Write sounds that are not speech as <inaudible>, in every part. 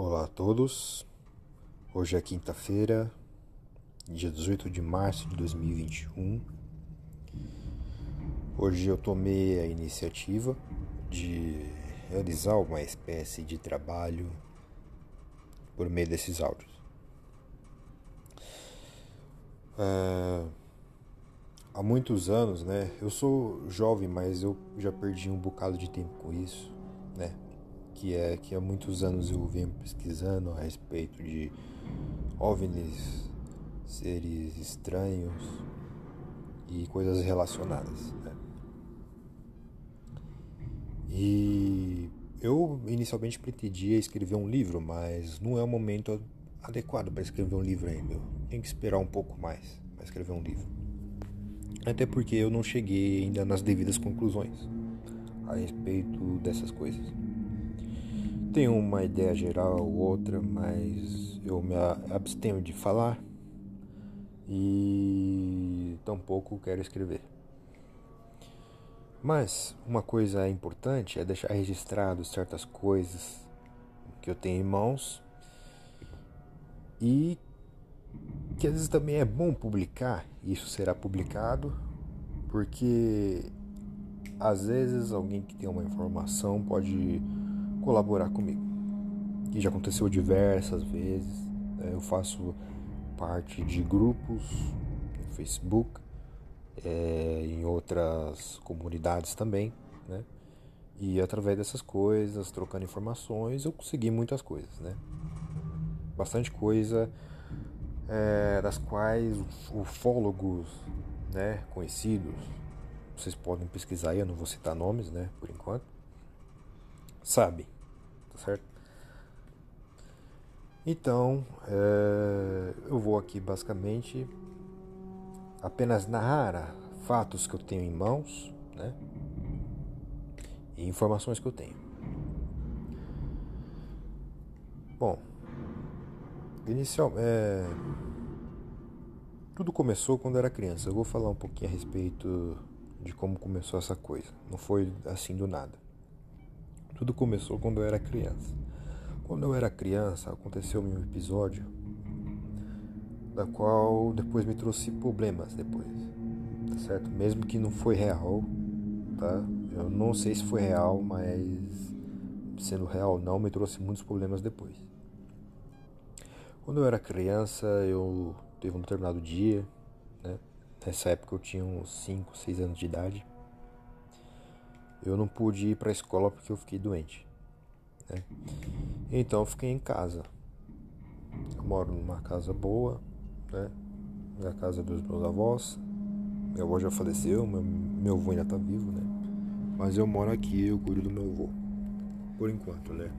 Olá a todos. Hoje é quinta-feira, dia 18 de março de 2021. Hoje eu tomei a iniciativa de realizar uma espécie de trabalho por meio desses áudios. É, há muitos anos, né? Eu sou jovem, mas eu já perdi um bocado de tempo com isso, né? Que é que há muitos anos eu venho pesquisando a respeito de OVNIs, seres estranhos e coisas relacionadas. Né? E eu inicialmente pretendia escrever um livro, mas não é o momento adequado para escrever um livro ainda. Eu tenho que esperar um pouco mais para escrever um livro. Até porque eu não cheguei ainda nas devidas conclusões a respeito dessas coisas. Tenho uma ideia geral ou outra, mas eu me abstenho de falar e tampouco quero escrever. Mas uma coisa importante é deixar registrado certas coisas que eu tenho em mãos e que às vezes também é bom publicar, isso será publicado, porque às vezes alguém que tem uma informação pode colaborar comigo. E já aconteceu diversas vezes. Né? Eu faço parte de grupos no Facebook, é, em outras comunidades também, né? E através dessas coisas, trocando informações, eu consegui muitas coisas, né? Bastante coisa é, das quais ufólogos né, conhecidos, vocês podem pesquisar aí, eu não vou citar nomes, né, por enquanto, sabem, certo? Então, é, eu vou aqui basicamente apenas narrar fatos que eu tenho em mãos, né, e informações que eu tenho. Bom, Inicial, é... tudo começou quando era criança. Eu vou falar um pouquinho a respeito de como começou essa coisa. Não foi assim do nada. Tudo começou quando eu era criança. Quando eu era criança, aconteceu um episódio da qual depois me trouxe problemas depois. Tá certo? Mesmo que não foi real, tá? Eu não sei se foi real, mas sendo real não, me trouxe muitos problemas depois. Quando eu era criança, eu teve um determinado dia, né? Nessa época eu tinha uns 5, 6 anos de idade. Eu não pude ir para a escola porque eu fiquei doente. Né? Então eu fiquei em casa. Eu moro numa casa boa, né? Na casa dos meus avós. Meu avô já faleceu, meu, meu avô ainda tá vivo, né? Mas eu moro aqui, eu cuido do meu avô. Por enquanto, né?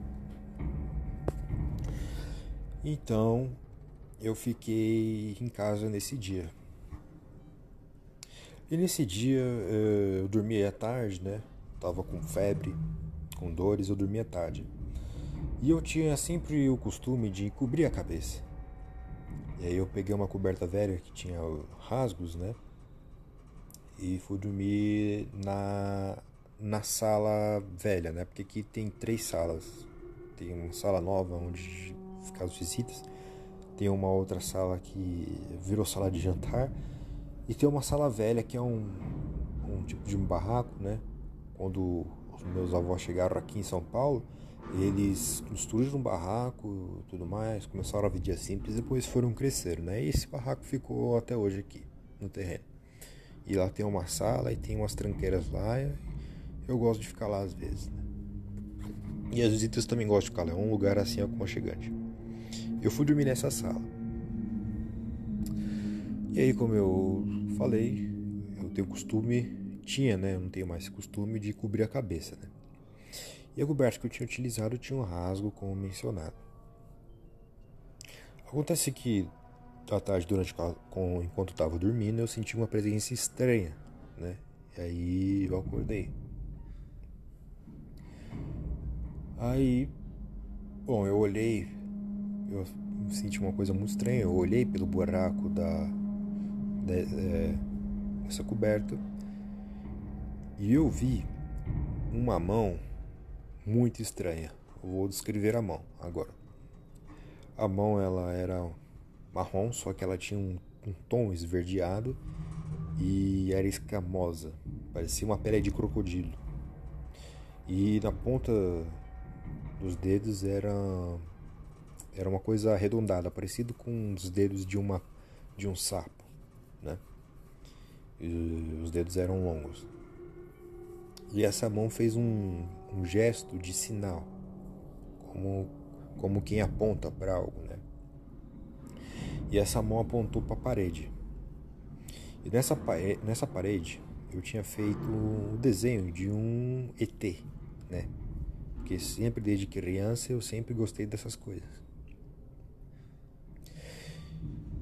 Então eu fiquei em casa nesse dia. E nesse dia eh, eu dormia à tarde, né? Tava com febre, com dores, eu dormia tarde. E eu tinha sempre o costume de cobrir a cabeça. E aí eu peguei uma coberta velha que tinha rasgos, né? E fui dormir na, na sala velha, né? Porque aqui tem três salas. Tem uma sala nova onde ficar as visitas. Tem uma outra sala que virou sala de jantar. E tem uma sala velha que é um, um tipo de um barraco, né? Quando os meus avós chegaram aqui em São Paulo, eles construíram um barraco tudo mais, começaram a vida simples, depois foram crescendo, né? E esse barraco ficou até hoje aqui, no terreno. E lá tem uma sala e tem umas tranqueiras lá. Eu gosto de ficar lá às vezes, né? E as visitas também gostam de ficar lá, é um lugar assim aconchegante. Eu fui dormir nessa sala. E aí, como eu falei, eu tenho costume, tinha, né? Eu não tenho mais costume de cobrir a cabeça, né? E a coberta que eu tinha utilizado tinha um rasgo, como mencionado. Acontece que à tarde, durante enquanto estava dormindo, eu senti uma presença estranha, né? E aí eu acordei. Aí, bom, eu olhei eu senti uma coisa muito estranha. Eu olhei pelo buraco da, da é, dessa coberta e eu vi uma mão muito estranha. Vou descrever a mão agora. A mão ela era marrom, só que ela tinha um, um tom esverdeado e era escamosa, parecia uma pele de crocodilo. E na ponta dos dedos era era uma coisa arredondada, parecido com os dedos de uma de um sapo, né? E os dedos eram longos. E essa mão fez um, um gesto de sinal, como como quem aponta para algo, né? E essa mão apontou para a parede. E nessa, nessa parede eu tinha feito o desenho de um ET, né? Porque sempre desde criança eu sempre gostei dessas coisas.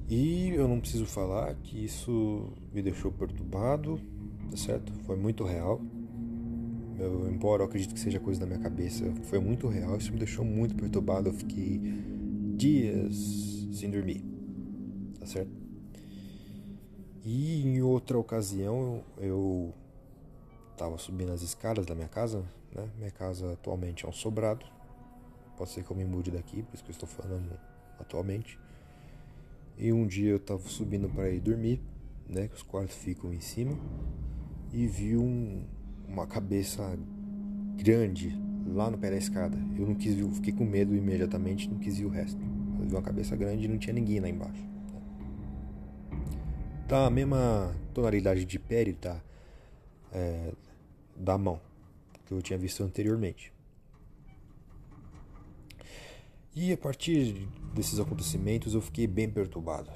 E eu não preciso falar que isso me deixou perturbado, tá certo? Foi muito real. Eu, embora eu acredite que seja coisa da minha cabeça, foi muito real. Isso me deixou muito perturbado. Eu fiquei dias sem dormir, tá certo? E em outra ocasião eu estava subindo as escadas da minha casa, né? Minha casa atualmente é um sobrado. Pode ser que eu me mude daqui, por isso que eu estou falando atualmente. E um dia eu estava subindo para ir dormir, né? Que os quartos ficam em cima. E vi um, uma cabeça grande lá no pé da escada. Eu não quis ver, fiquei com medo imediatamente, não quis ver o resto. Eu vi uma cabeça grande e não tinha ninguém lá embaixo. Tá a mesma tonalidade de pele tá, é, da mão que eu tinha visto anteriormente. E a partir desses acontecimentos eu fiquei bem perturbado.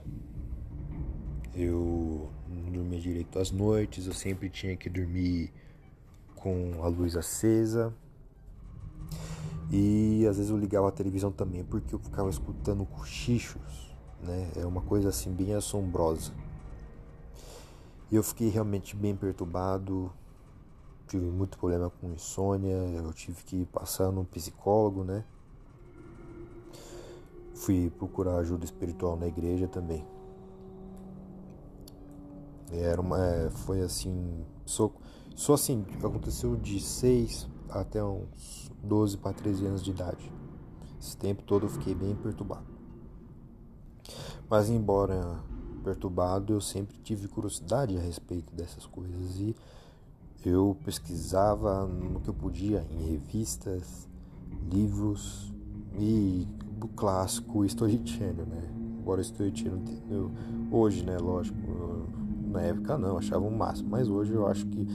Eu não dormia direito às noites, eu sempre tinha que dormir com a luz acesa. E às vezes eu ligava a televisão também porque eu ficava escutando cochichos, né? É uma coisa assim bem assombrosa. E eu fiquei realmente bem perturbado, tive muito problema com insônia, eu tive que passar num psicólogo, né? Fui procurar ajuda espiritual na igreja também. Era uma, é, foi assim, só, só assim, aconteceu de 6 até uns 12 para 13 anos de idade. Esse tempo todo eu fiquei bem perturbado. Mas embora perturbado, eu sempre tive curiosidade a respeito dessas coisas e eu pesquisava no que eu podia em revistas, livros e o clássico Story Channel, né? Embora o Story Channel eu, hoje, né, lógico, na época não, achava o máximo, mas hoje eu acho que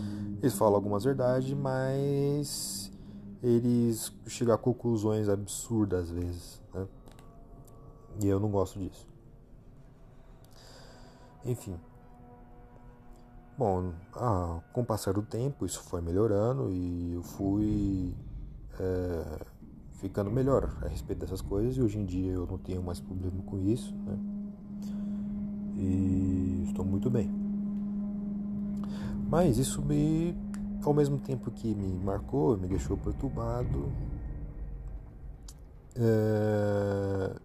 eles falam algumas verdades, mas eles chegam a conclusões absurdas às vezes, né? E eu não gosto disso. Enfim. Bom, ah, com o passar do tempo isso foi melhorando e eu fui é, ficando melhor a respeito dessas coisas e hoje em dia eu não tenho mais problema com isso, né? E estou muito bem. Mas isso me, ao mesmo tempo que me marcou, me deixou perturbado, é,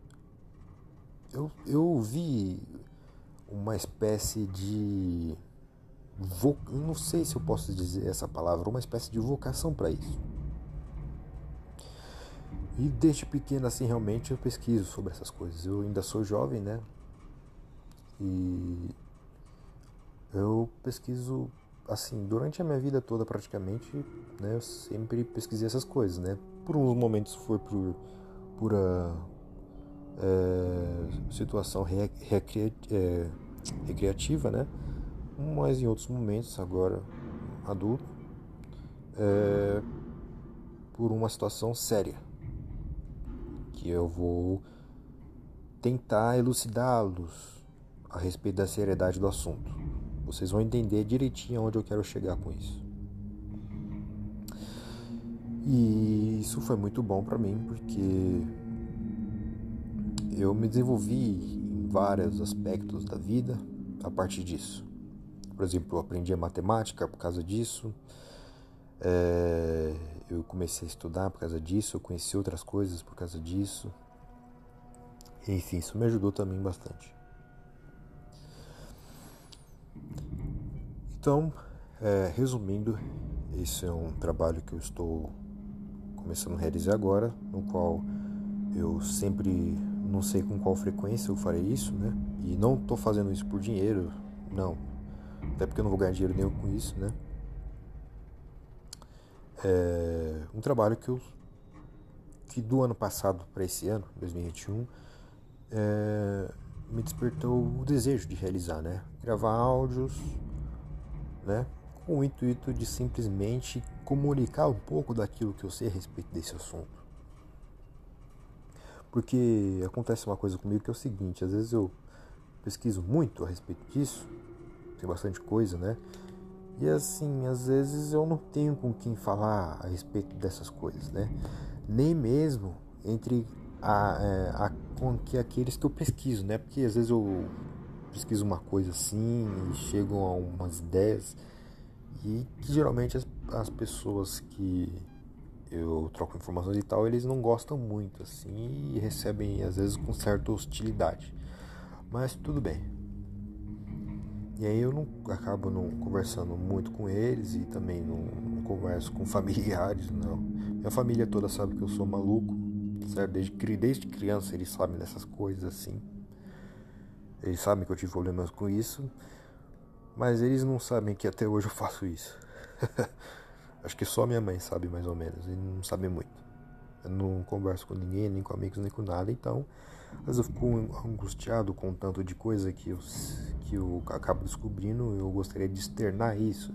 eu, eu vi uma espécie de. Vo... Não sei se eu posso dizer essa palavra, uma espécie de vocação para isso. E desde pequeno, assim, realmente eu pesquiso sobre essas coisas. Eu ainda sou jovem, né? E eu pesquiso, assim, durante a minha vida toda praticamente, né? Eu sempre pesquisei essas coisas, né? Por uns momentos foi por pura é, situação recria, é, recreativa, né? Mas em outros momentos, agora adulto, é, por uma situação séria, que eu vou tentar elucidá-los a respeito da seriedade do assunto. Vocês vão entender direitinho onde eu quero chegar com isso. E isso foi muito bom para mim porque eu me desenvolvi em vários aspectos da vida a partir disso. Por exemplo, eu aprendi a matemática por causa disso. É, eu comecei a estudar por causa disso. Eu conheci outras coisas por causa disso. Enfim, isso me ajudou também bastante. Então, é, resumindo, esse é um trabalho que eu estou começando a realizar agora, no qual eu sempre não sei com qual frequência eu farei isso, né? E não estou fazendo isso por dinheiro, não. Até porque eu não vou ganhar dinheiro nenhum com isso, né? É um trabalho que eu que do ano passado para esse ano, 2021, é, me despertou o desejo de realizar, né? Gravar áudios, né? Com o intuito de simplesmente comunicar um pouco daquilo que eu sei a respeito desse assunto. Porque acontece uma coisa comigo que é o seguinte, às vezes eu pesquiso muito a respeito disso, tem bastante coisa, né? E assim, às vezes eu não tenho com quem falar a respeito dessas coisas, né? Nem mesmo entre a, é, a, com que aqueles que eu pesquiso, né? Porque às vezes eu pesquiso uma coisa assim e chego a umas ideias e que geralmente as, as pessoas que eu troco informações e tal, eles não gostam muito assim e recebem às vezes com certa hostilidade. Mas tudo bem. E aí eu não acabo não conversando muito com eles e também não, não converso com <laughs> familiares, não. Minha família toda sabe que eu sou maluco, certo? Desde, desde criança eles sabem dessas coisas assim. Eles sabem que eu tive problemas com isso, mas eles não sabem que até hoje eu faço isso. <laughs> Acho que só minha mãe sabe mais ou menos, e não sabe muito. Eu não converso com ninguém, nem com amigos, nem com nada, então às eu fico angustiado com o tanto de coisa que eu, que eu acabo descobrindo, eu gostaria de externar isso.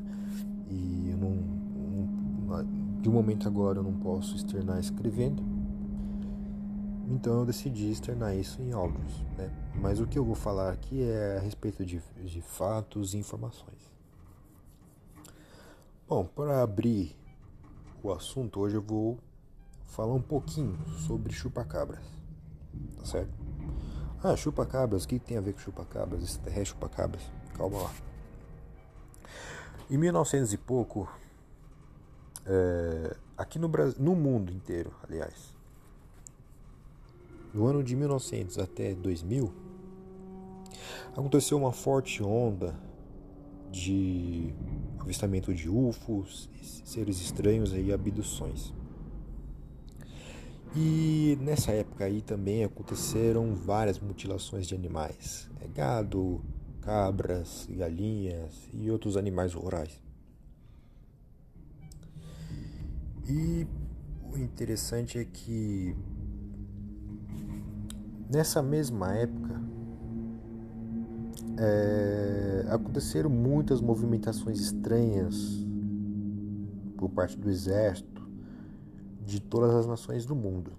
E eu não, não de um momento agora eu não posso externar escrevendo. Então eu decidi externar isso em áudios, né? Mas o que eu vou falar aqui é a respeito de, de fatos e informações. Bom, para abrir o assunto, hoje eu vou falar um pouquinho sobre chupacabras. Tá certo? Ah, chupacabras, o que tem a ver com chupacabras? Esse é chupacabras? Calma lá. Em 1900 e pouco, é, aqui no Brasil, no mundo inteiro, aliás, no ano de 1900 até 2000, aconteceu uma forte onda de avistamento de UFOs, seres estranhos e abduções. E nessa época aí também aconteceram várias mutilações de animais, é, gado, cabras, galinhas e outros animais rurais. E o interessante é que nessa mesma época é, aconteceram muitas movimentações estranhas por parte do exército de todas as nações do mundo.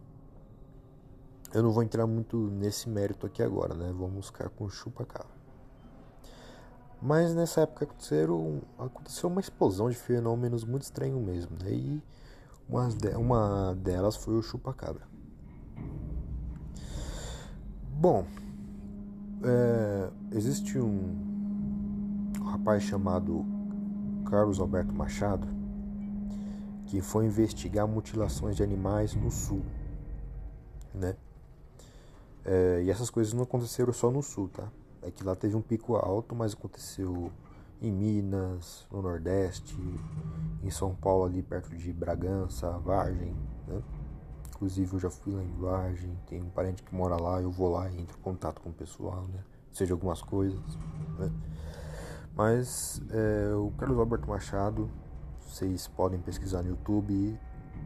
Eu não vou entrar muito nesse mérito aqui agora, né? Vamos ficar com chupa-cabra. Mas nessa época aconteceram, aconteceu uma explosão de fenômenos muito estranhos mesmo. Né? E uma, uma delas foi o chupa-cabra. Bom, é, existe um, rapaz chamado Carlos Alberto Machado que foi investigar mutilações de animais no sul, né? É, e essas coisas não aconteceram só no sul, tá? É que lá teve um pico alto, mas aconteceu em Minas, no Nordeste, em São Paulo ali perto de Bragança, Vargem, né? Inclusive eu já fui lá em Vargem, tem um parente que mora lá, eu vou lá e entro em contato com o pessoal, né? Seja algumas coisas, né? Mas é, o Carlos Alberto Machado, vocês podem pesquisar no YouTube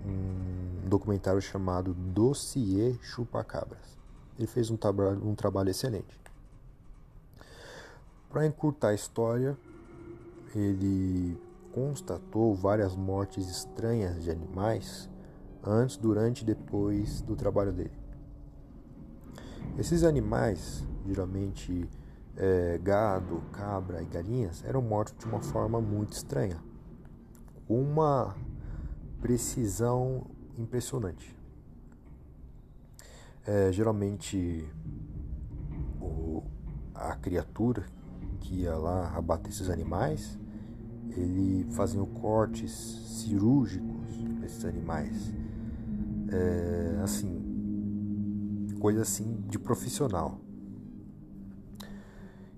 um documentário chamado Dossier Chupacabras. Ele fez um, um trabalho excelente. Para encurtar a história, ele constatou várias mortes estranhas de animais antes, durante e depois do trabalho dele. Esses animais, geralmente é, gado, cabra e galinhas, eram mortos de uma forma muito estranha, uma precisão impressionante. É, geralmente o, a criatura que ia lá abater esses animais, ele fazia cortes cirúrgicos nesses animais é, assim, coisa assim de profissional.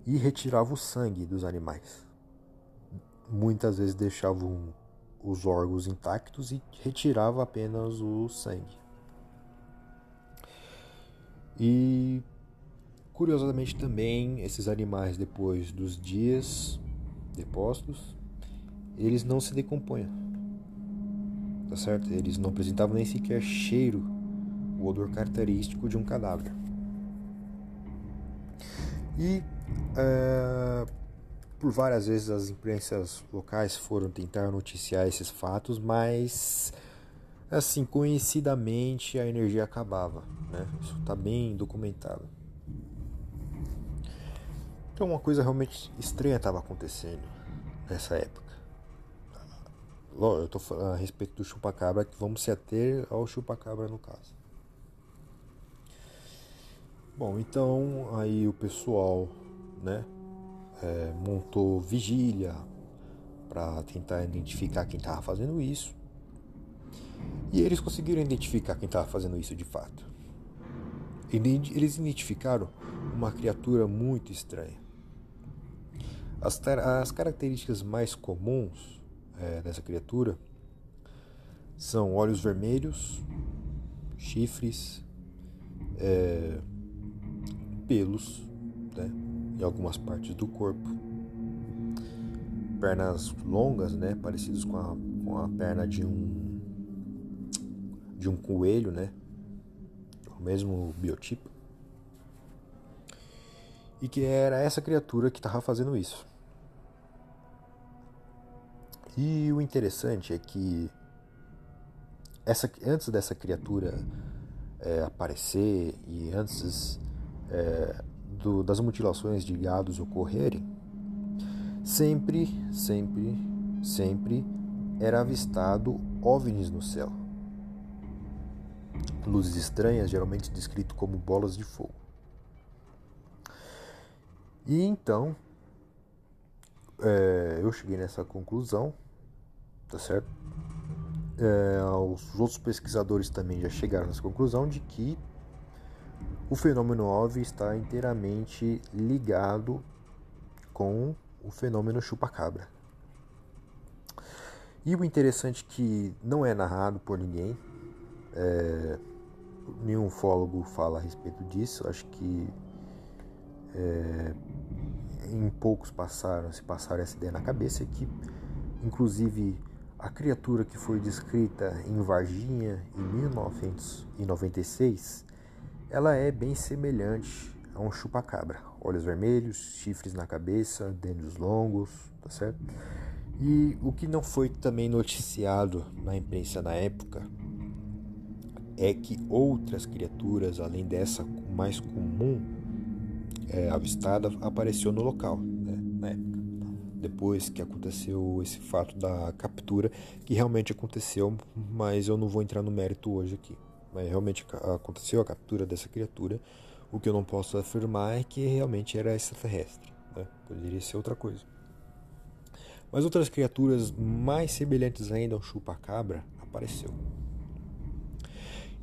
E retirava o sangue dos animais. Muitas vezes deixavam os órgãos intactos e retirava apenas o sangue. E curiosamente também esses animais depois dos dias depostos, eles não se decompõem. Tá certo? Eles não apresentavam nem sequer cheiro, o odor característico de um cadáver. E é, por várias vezes as imprensas locais foram tentar noticiar esses fatos, mas assim, conhecidamente a energia acabava, né? Isso está bem documentado. Então uma coisa realmente estranha estava acontecendo nessa época. Eu falando a respeito do chupacabra, que vamos se ater ao chupacabra no caso. Bom, então aí o pessoal, né, é, montou vigília para tentar identificar quem estava fazendo isso. E eles conseguiram identificar quem estava fazendo isso de fato. Eles identificaram uma criatura muito estranha. As, as características mais comuns é, dessa criatura são olhos vermelhos, chifres, é, pelos né, em algumas partes do corpo, pernas longas, né, parecidas com a, com a perna de um de um coelho, né, o mesmo biotipo, e que era essa criatura que estava fazendo isso. E o interessante é que essa, antes dessa criatura é, aparecer e antes é, do, das mutilações de gados ocorrerem, sempre, sempre, sempre era avistado OVNIs no céu. Luzes estranhas, geralmente descrito como bolas de fogo. E então é, eu cheguei nessa conclusão tá certo? É, os outros pesquisadores também já chegaram nessa conclusão de que o fenômeno OVNI está inteiramente ligado com o fenômeno chupacabra. E o interessante é que não é narrado por ninguém, é, nenhum ufólogo fala a respeito disso, acho que é, em poucos passaram, se passaram essa ideia na cabeça, que inclusive a criatura que foi descrita em Varginha em 1996, ela é bem semelhante a um chupacabra. Olhos vermelhos, chifres na cabeça, dentes longos, tá certo? E o que não foi também noticiado na imprensa na época é que outras criaturas, além dessa mais comum é, avistada, apareceu no local, né, na época depois que aconteceu esse fato da captura, que realmente aconteceu, mas eu não vou entrar no mérito hoje aqui. Mas realmente aconteceu a captura dessa criatura. O que eu não posso afirmar é que realmente era extraterrestre. Né? Poderia ser outra coisa. Mas outras criaturas mais semelhantes ainda ao chupa-cabra apareceu.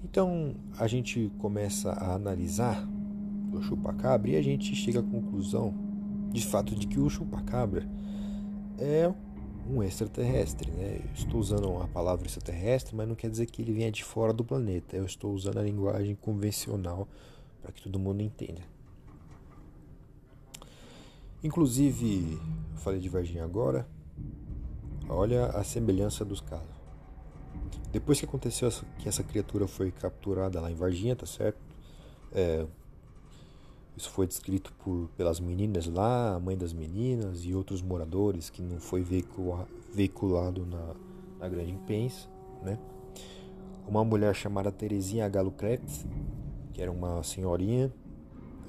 Então a gente começa a analisar o chupa-cabra e a gente chega à conclusão de fato de que o chupa-cabra é um extraterrestre. Né? Eu estou usando a palavra extraterrestre, mas não quer dizer que ele venha de fora do planeta. Eu estou usando a linguagem convencional para que todo mundo entenda. Inclusive, eu falei de Varginha agora, olha a semelhança dos casos. Depois que aconteceu que essa criatura foi capturada lá em Varginha, tá certo? É, isso foi descrito por, pelas meninas lá, a mãe das meninas e outros moradores que não foi veiculado na, na grande imprensa, né? Uma mulher chamada Terezinha Galo Kretz, que era uma senhorinha,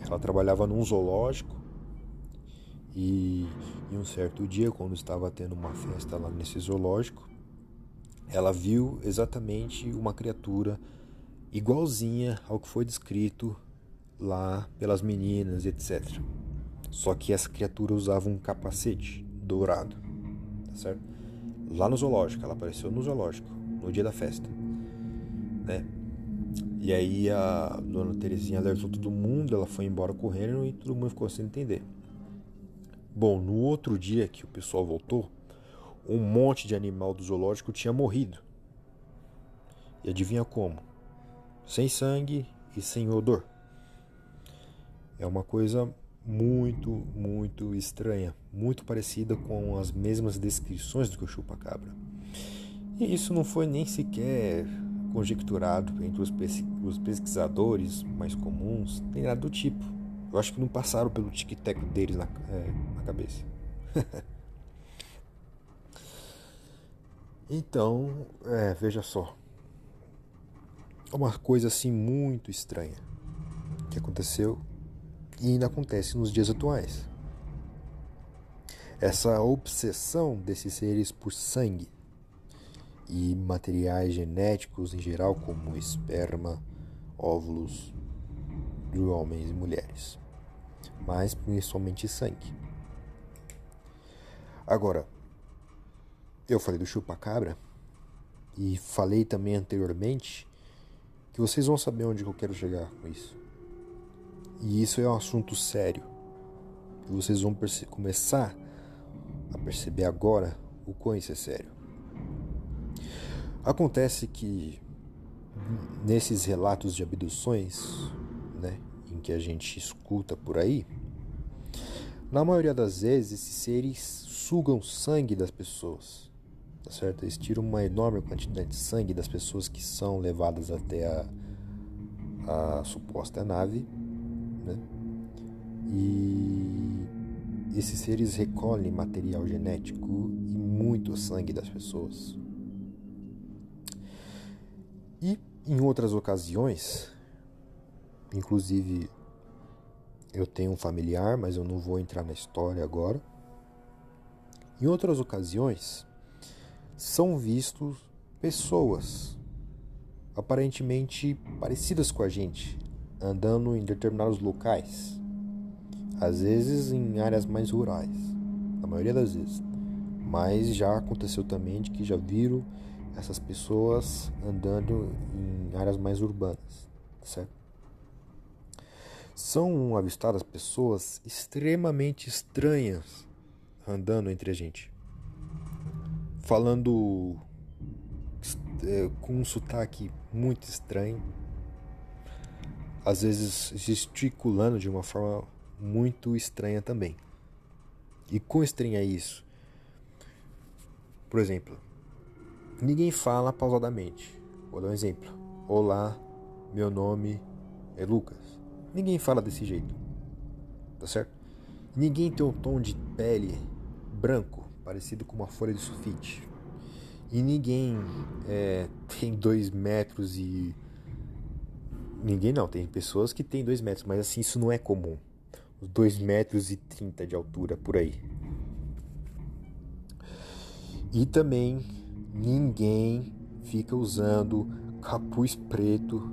ela trabalhava num zoológico e em um certo dia, quando estava tendo uma festa lá nesse zoológico, ela viu exatamente uma criatura igualzinha ao que foi descrito lá pelas meninas, etc. Só que essa criatura usava um capacete dourado, tá certo? Lá no zoológico, ela apareceu no zoológico, no dia da festa, né? E aí a dona Terezinha alertou todo mundo, ela foi embora correndo e todo mundo ficou sem entender. Bom, no outro dia que o pessoal voltou, um monte de animal do zoológico tinha morrido. E adivinha como? Sem sangue e sem odor. É uma coisa muito, muito estranha, muito parecida com as mesmas descrições do que o chupa-cabra. E isso não foi nem sequer conjecturado entre os pesquisadores mais comuns, nem nada do tipo. Eu acho que não passaram pelo tic-tac deles na, é, na cabeça. <laughs> então, é, veja só. Uma coisa assim muito estranha que aconteceu e ainda acontece nos dias atuais. Essa obsessão desses seres por sangue e materiais genéticos em geral, como esperma, óvulos de homens e mulheres, mas principalmente sangue. Agora, eu falei do chupa-cabra e falei também anteriormente que vocês vão saber onde eu quero chegar com isso. E isso é um assunto sério. Vocês vão começar a perceber agora o quão isso é sério. Acontece que nesses relatos de abduções, né, em que a gente escuta por aí, na maioria das vezes esses seres sugam sangue das pessoas, tá certo? Eles tiram uma enorme quantidade de sangue das pessoas que são levadas até a, a suposta nave? E esses seres recolhem material genético e muito sangue das pessoas. E em outras ocasiões, inclusive eu tenho um familiar, mas eu não vou entrar na história agora. Em outras ocasiões, são vistos pessoas aparentemente parecidas com a gente, andando em determinados locais, às vezes em áreas mais rurais, a maioria das vezes. Mas já aconteceu também de que já viram essas pessoas andando em áreas mais urbanas, certo? São avistadas pessoas extremamente estranhas andando entre a gente, falando é, com um sotaque muito estranho às vezes gesticulando de uma forma muito estranha também. E quão estranho é isso? Por exemplo, ninguém fala pausadamente. Vou dar um exemplo. Olá, meu nome é Lucas. Ninguém fala desse jeito. Tá certo? Ninguém tem um tom de pele branco, parecido com uma folha de sulfite. E ninguém é, tem dois metros e Ninguém não, tem pessoas que têm 2 metros, mas assim, isso não é comum. 2 metros e 30 de altura por aí. E também ninguém fica usando capuz preto,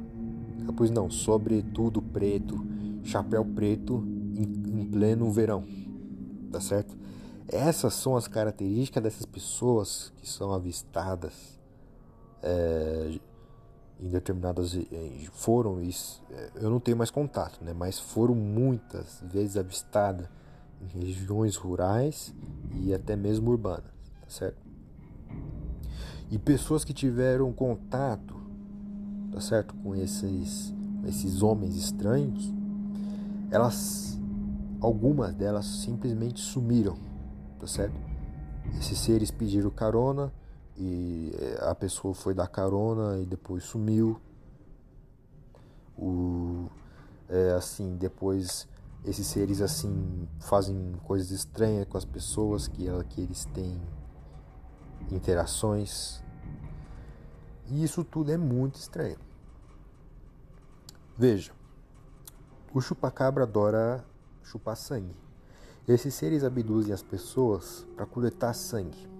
capuz não, sobretudo preto, chapéu preto em, em pleno verão, tá certo? Essas são as características dessas pessoas que são avistadas é, em determinadas foram eh, eu não tenho mais contato né mas foram muitas vezes avistadas em regiões rurais e até mesmo urbanas tá certo? E pessoas que tiveram contato tá certo com esses esses homens estranhos elas algumas delas simplesmente sumiram tá certo? Esses seres pediram carona e eh, a pessoa foi dar carona e depois sumiu. O, é, assim, depois esses seres assim fazem coisas estranhas com as pessoas que, que eles têm interações. E isso tudo é muito estranho. Veja, o chupacabra adora chupar sangue. Esses seres abduzem as pessoas para coletar sangue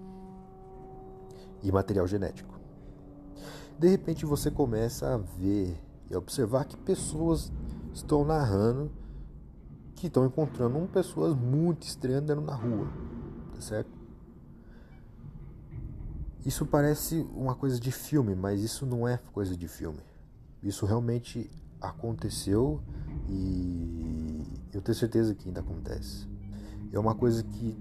e material genético. De repente você começa a ver e observar que pessoas estão narrando que estão encontrando pessoas muito estranhas andando na rua, tá certo? Isso parece uma coisa de filme, mas isso não é coisa de filme. Isso realmente aconteceu e eu tenho certeza que ainda acontece. É uma coisa que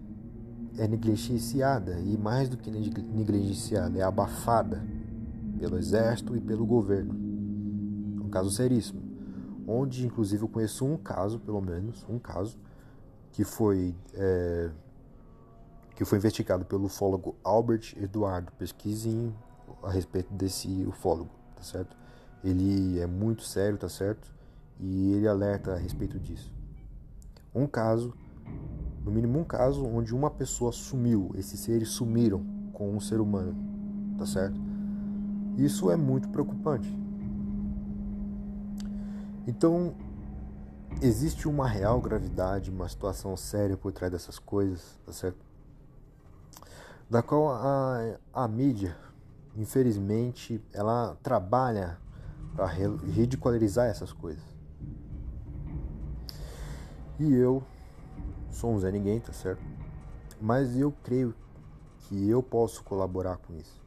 é negligenciada e mais do que negligenciada, é abafada pelo exército e pelo governo. Um caso seríssimo. onde inclusive eu conheço um caso, pelo menos, um caso, que foi, é, que foi investigado pelo ufólogo Albert Eduardo. Pesquisem a respeito desse ufólogo, tá certo? Ele é muito sério, tá certo? E ele alerta a respeito disso. Um caso, no mínimo um caso, onde uma pessoa sumiu, esses seres sumiram com um ser humano, tá certo? Isso é muito preocupante. Então, existe uma real gravidade, uma situação séria por trás dessas coisas, tá certo? Da qual a, a mídia, infelizmente, ela trabalha para ridicularizar essas coisas. E eu sou um Zé Ninguém, tá certo? Mas eu creio que eu posso colaborar com isso.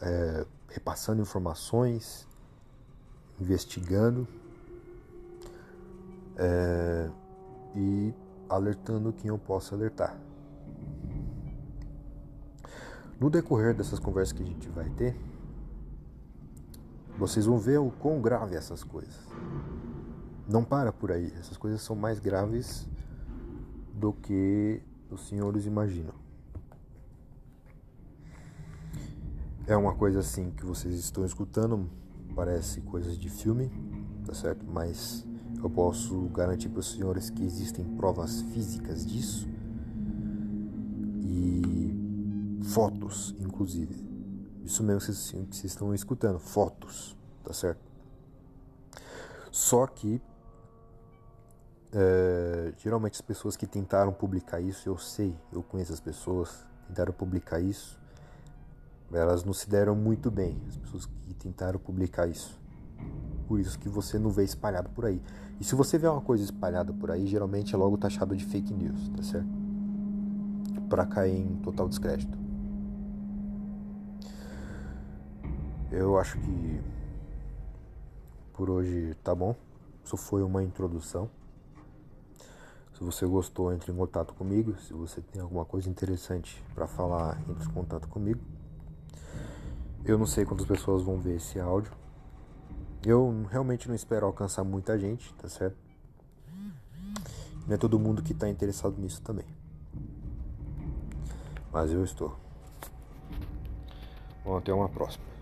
É, repassando informações, investigando é, e alertando quem eu posso alertar. No decorrer dessas conversas que a gente vai ter, vocês vão ver o quão grave é essas coisas. Não para por aí, essas coisas são mais graves do que os senhores imaginam. É uma coisa assim que vocês estão escutando, parece coisas de filme, tá certo? Mas eu posso garantir para os senhores que existem provas físicas disso e fotos, inclusive. Isso mesmo que vocês estão escutando, fotos, tá certo? Só que é, geralmente as pessoas que tentaram publicar isso, eu sei, eu conheço as pessoas, tentaram publicar isso, elas não se deram muito bem, as pessoas que tentaram publicar isso. Por isso que você não vê espalhado por aí. E se você vê uma coisa espalhada por aí, geralmente é logo taxado de fake news, tá certo? Para cair em total descrédito. Eu acho que por hoje tá bom. Isso foi uma introdução. Se você gostou, entre em contato comigo. Se você tem alguma coisa interessante para falar, entre em contato comigo. Eu não sei quantas pessoas vão ver esse áudio. Eu realmente não espero alcançar muita gente, tá certo? Não é todo mundo que está interessado nisso também. Mas eu estou. Bom, até uma próxima.